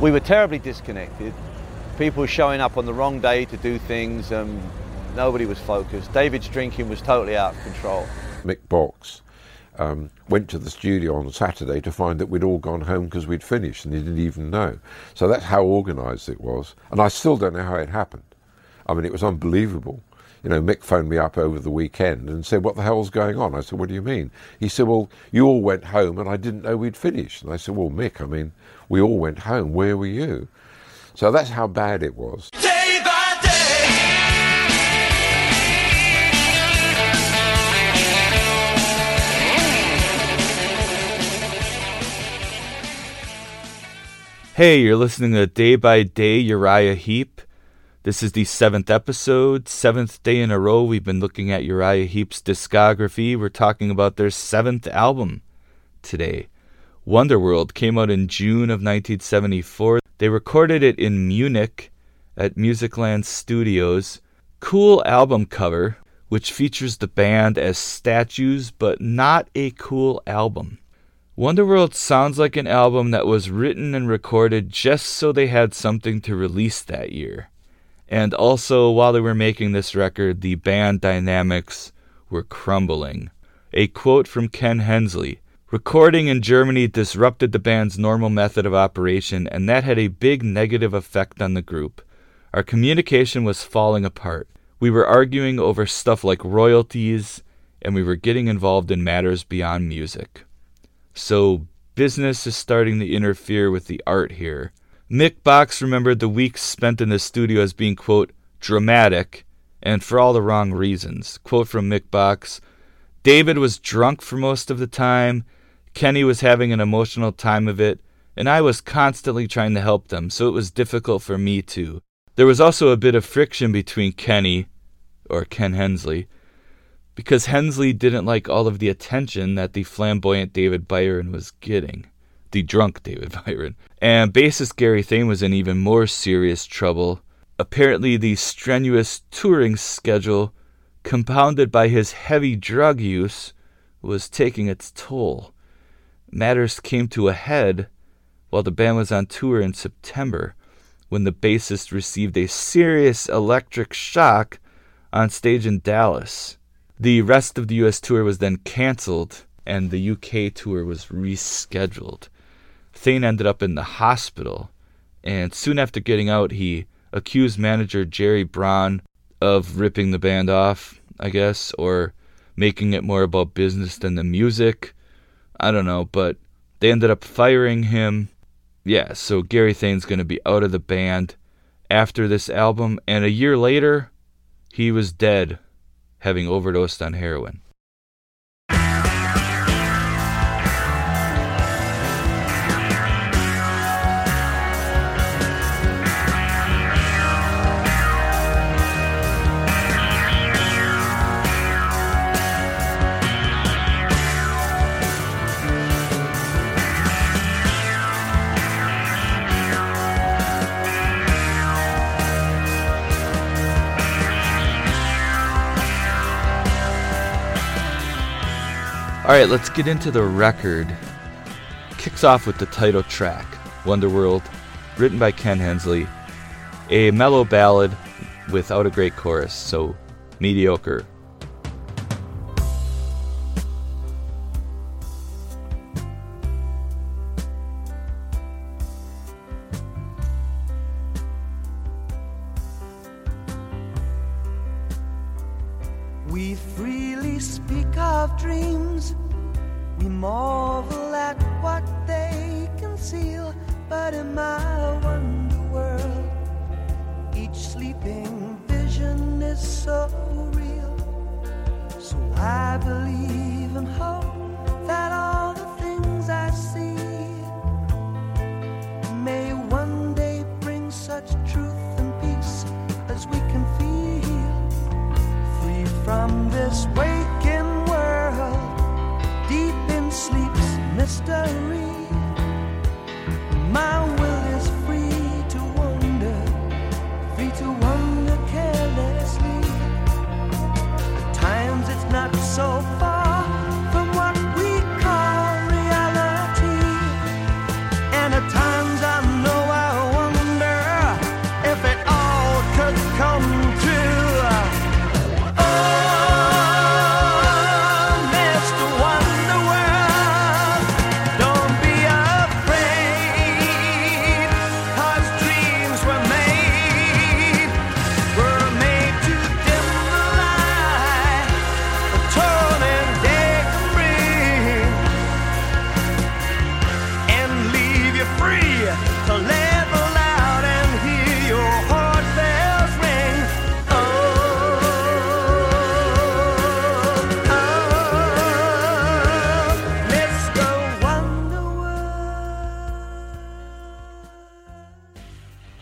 We were terribly disconnected. People showing up on the wrong day to do things. and nobody was focused. David's drinking was totally out of control. Mick Box um, went to the studio on Saturday to find that we'd all gone home because we'd finished and he didn't even know. So that's how organised it was. And I still don't know how it happened. I mean, it was unbelievable. You know, Mick phoned me up over the weekend and said, What the hell's going on? I said, What do you mean? He said, Well, you all went home and I didn't know we'd finished. And I said, Well, Mick, I mean, we all went home. Where were you? So that's how bad it was. Day by day. Hey, you're listening to Day by Day Uriah Heep. This is the seventh episode, seventh day in a row. We've been looking at Uriah Heep's discography. We're talking about their seventh album today. Wonderworld came out in June of 1974. They recorded it in Munich at Musicland Studios. Cool album cover, which features the band as statues, but not a cool album. Wonderworld sounds like an album that was written and recorded just so they had something to release that year. And also, while they were making this record, the band dynamics were crumbling. A quote from Ken Hensley Recording in Germany disrupted the band's normal method of operation, and that had a big negative effect on the group. Our communication was falling apart. We were arguing over stuff like royalties, and we were getting involved in matters beyond music. So, business is starting to interfere with the art here. Mick Box remembered the weeks spent in the studio as being, quote, dramatic, and for all the wrong reasons. Quote from Mick Box David was drunk for most of the time, Kenny was having an emotional time of it, and I was constantly trying to help them, so it was difficult for me too. There was also a bit of friction between Kenny, or Ken Hensley, because Hensley didn't like all of the attention that the flamboyant David Byron was getting. The drunk David Byron. And bassist Gary Thain was in even more serious trouble. Apparently, the strenuous touring schedule, compounded by his heavy drug use, was taking its toll. Matters came to a head while the band was on tour in September when the bassist received a serious electric shock on stage in Dallas. The rest of the US tour was then cancelled and the UK tour was rescheduled. Thain ended up in the hospital, and soon after getting out, he accused manager Gerry Bron of ripping the band off, I guess, or making it more about business than the music. I don't know, but they ended up firing him. Yeah, so Gary Thain's going to be out of the band after this album, and a year later, he was dead, having overdosed on heroin. Right, let's get into the record. Kicks off with the title track, Wonderworld, written by Ken Hensley. A mellow ballad without a great chorus, so mediocre. We freely speak of dreams. We marvel at what they conceal. But in my wonder world, each sleeping vision is so real. So I believe and hope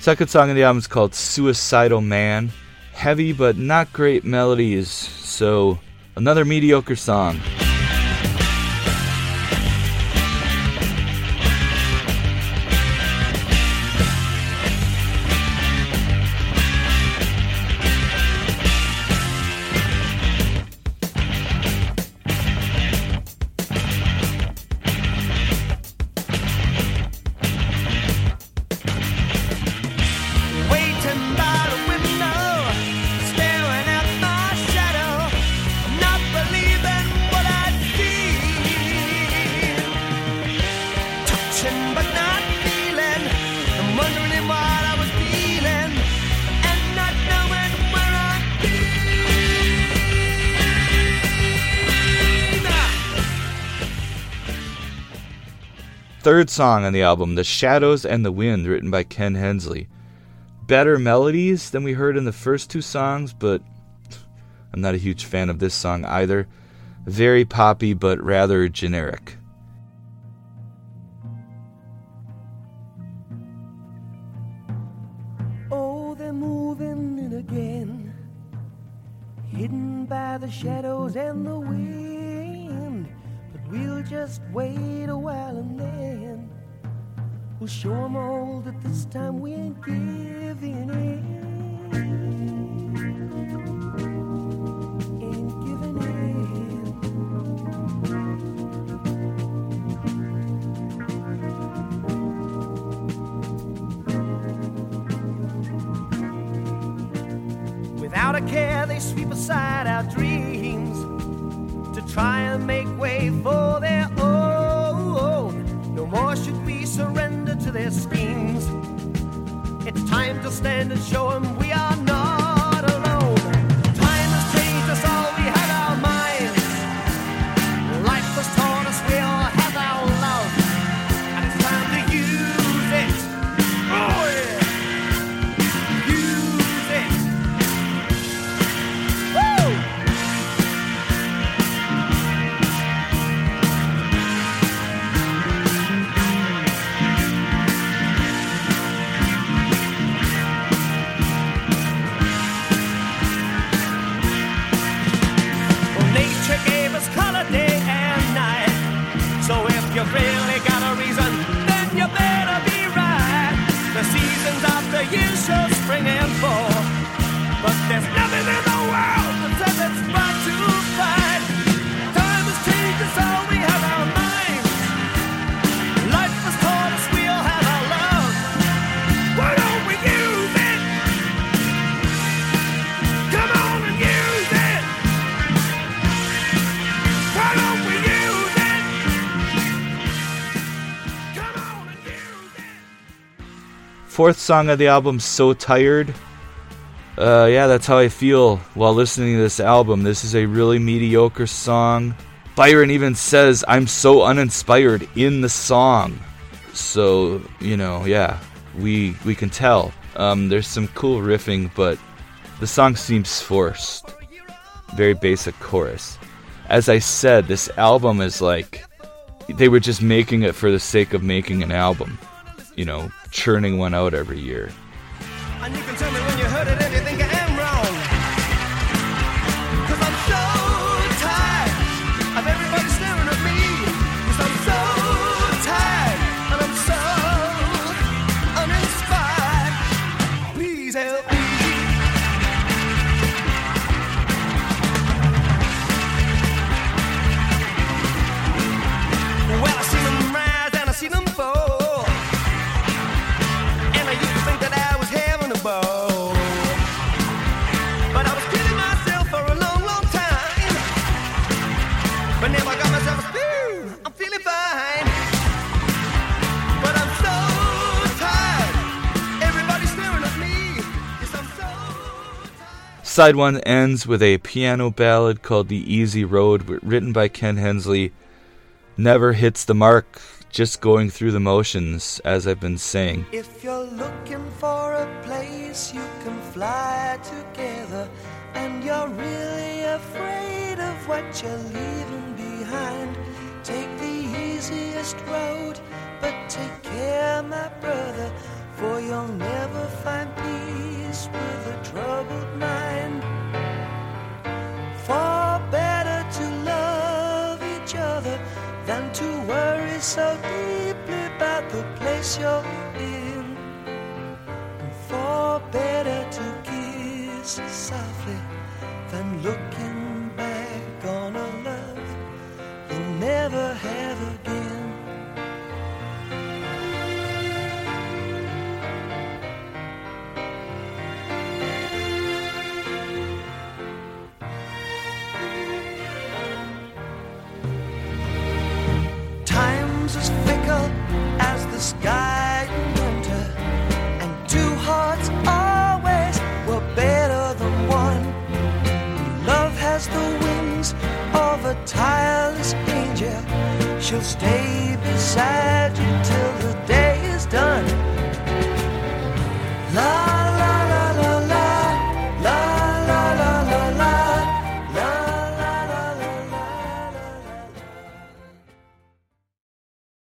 Second song on the album is called Suicidal Man. Heavy but not great melodies, so another mediocre song. Third song on the album, The Shadows and the Wind, written by Ken Hensley. Better melodies than we heard in the first two songs, but I'm not a huge fan of this song either. Very poppy, but rather generic. We'll show 'em all that this time we. Ain't giving in. Without a care, they sweep aside our dreams to try and make way for their stand and show 'em Fourth song of the album, So Tired. Uh, yeah, that's how I feel while listening to this album. This is a really mediocre song. Byron even says, I'm so uninspired in the song. So, you know, yeah, we we can tell. Um, there's some cool riffing, but the song seems forced. Very basic chorus. As I said, this album is like they were just making it for the sake of making an album. You know, churning one out every year. Side one ends with a piano ballad called The Easy Road, written by Ken Hensley. Never hits the mark, just going through the motions, as I've been saying. If you're looking for a place you can fly together, and you're really afraid of what you're leaving behind, take the easiest road, but take care, my brother, for you'll never peace with a troubled mind. Far better to love each other than to worry so deeply about the place you're in. And far better to kiss softly than look in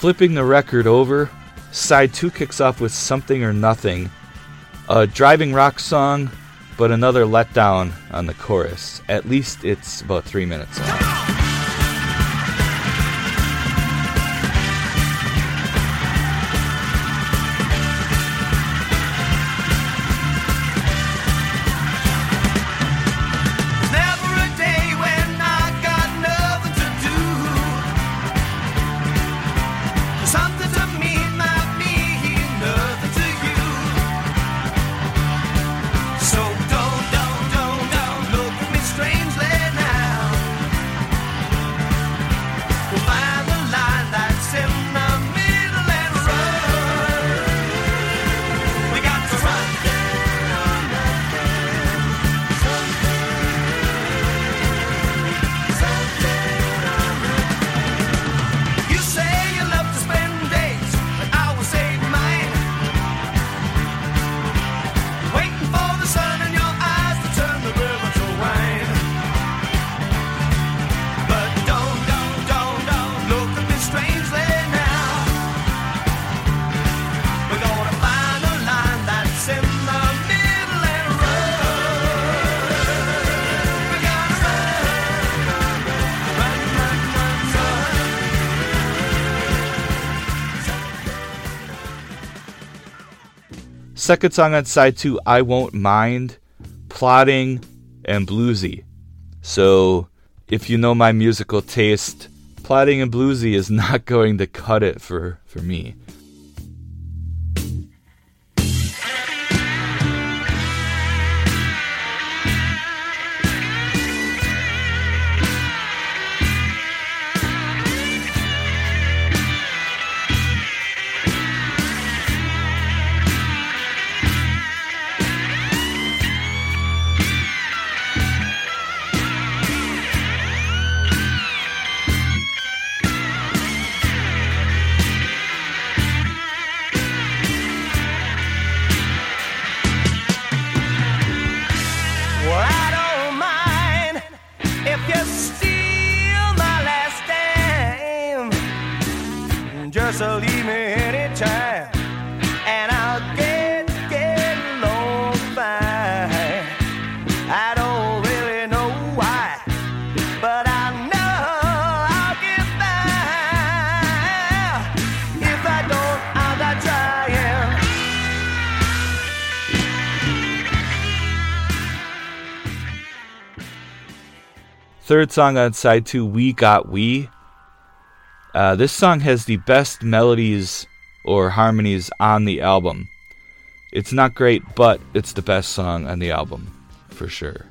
Flipping the record over, side two kicks off with Something or Nothing, a driving rock song, but another letdown on the chorus. At least it's about three minutes long. Second song on side two, I Won't Mind, plotting and bluesy. So, if you know my musical taste, plotting and bluesy is not going to cut it for, for me. Third song on side two, We Got We. Uh, this song has the best melodies or harmonies on the album. It's not great, but it's the best song on the album, for sure.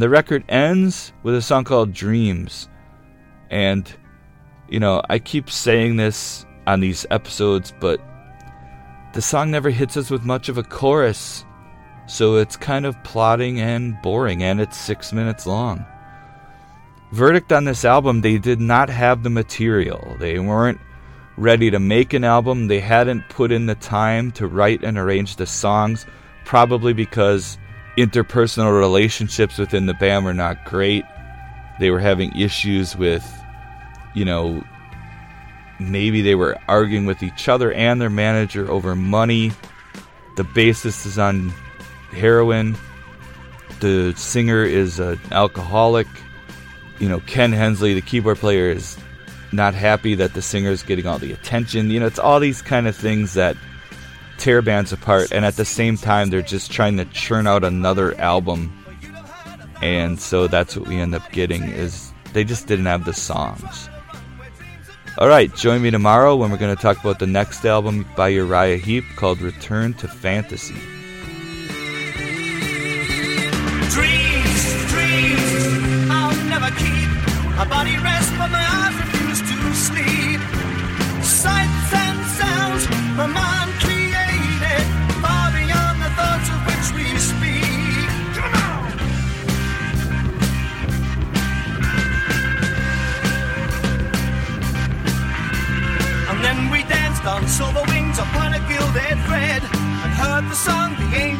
And the record ends with a song called Dreams. And, you know, I keep saying this on these episodes, but the song never hits us with much of a chorus. So it's kind of plodding and boring, and it's six minutes long. Verdict on this album they did not have the material. They weren't ready to make an album. They hadn't put in the time to write and arrange the songs, probably because interpersonal relationships within the band were not great. They were having issues with, you know, maybe they were arguing with each other and their manager over money. The bassist is on heroin. The singer is an alcoholic. You know, Ken Hensley, the keyboard player, is not happy that the singer is getting all the attention. You know, it's all these kind of things that tear bands apart, and at the same time, they're just trying to churn out another album. And so that's what we end up getting is they just didn't have the songs. All right, join me tomorrow when we're going to talk about the next album by Uriah Heep called Return to Fantasy. Dreams, dreams, I'll never keep. My body rests, but my eyes refuse to sleep. Sights and sounds, my mind danced on silver wings upon a gilded thread and heard the song the angel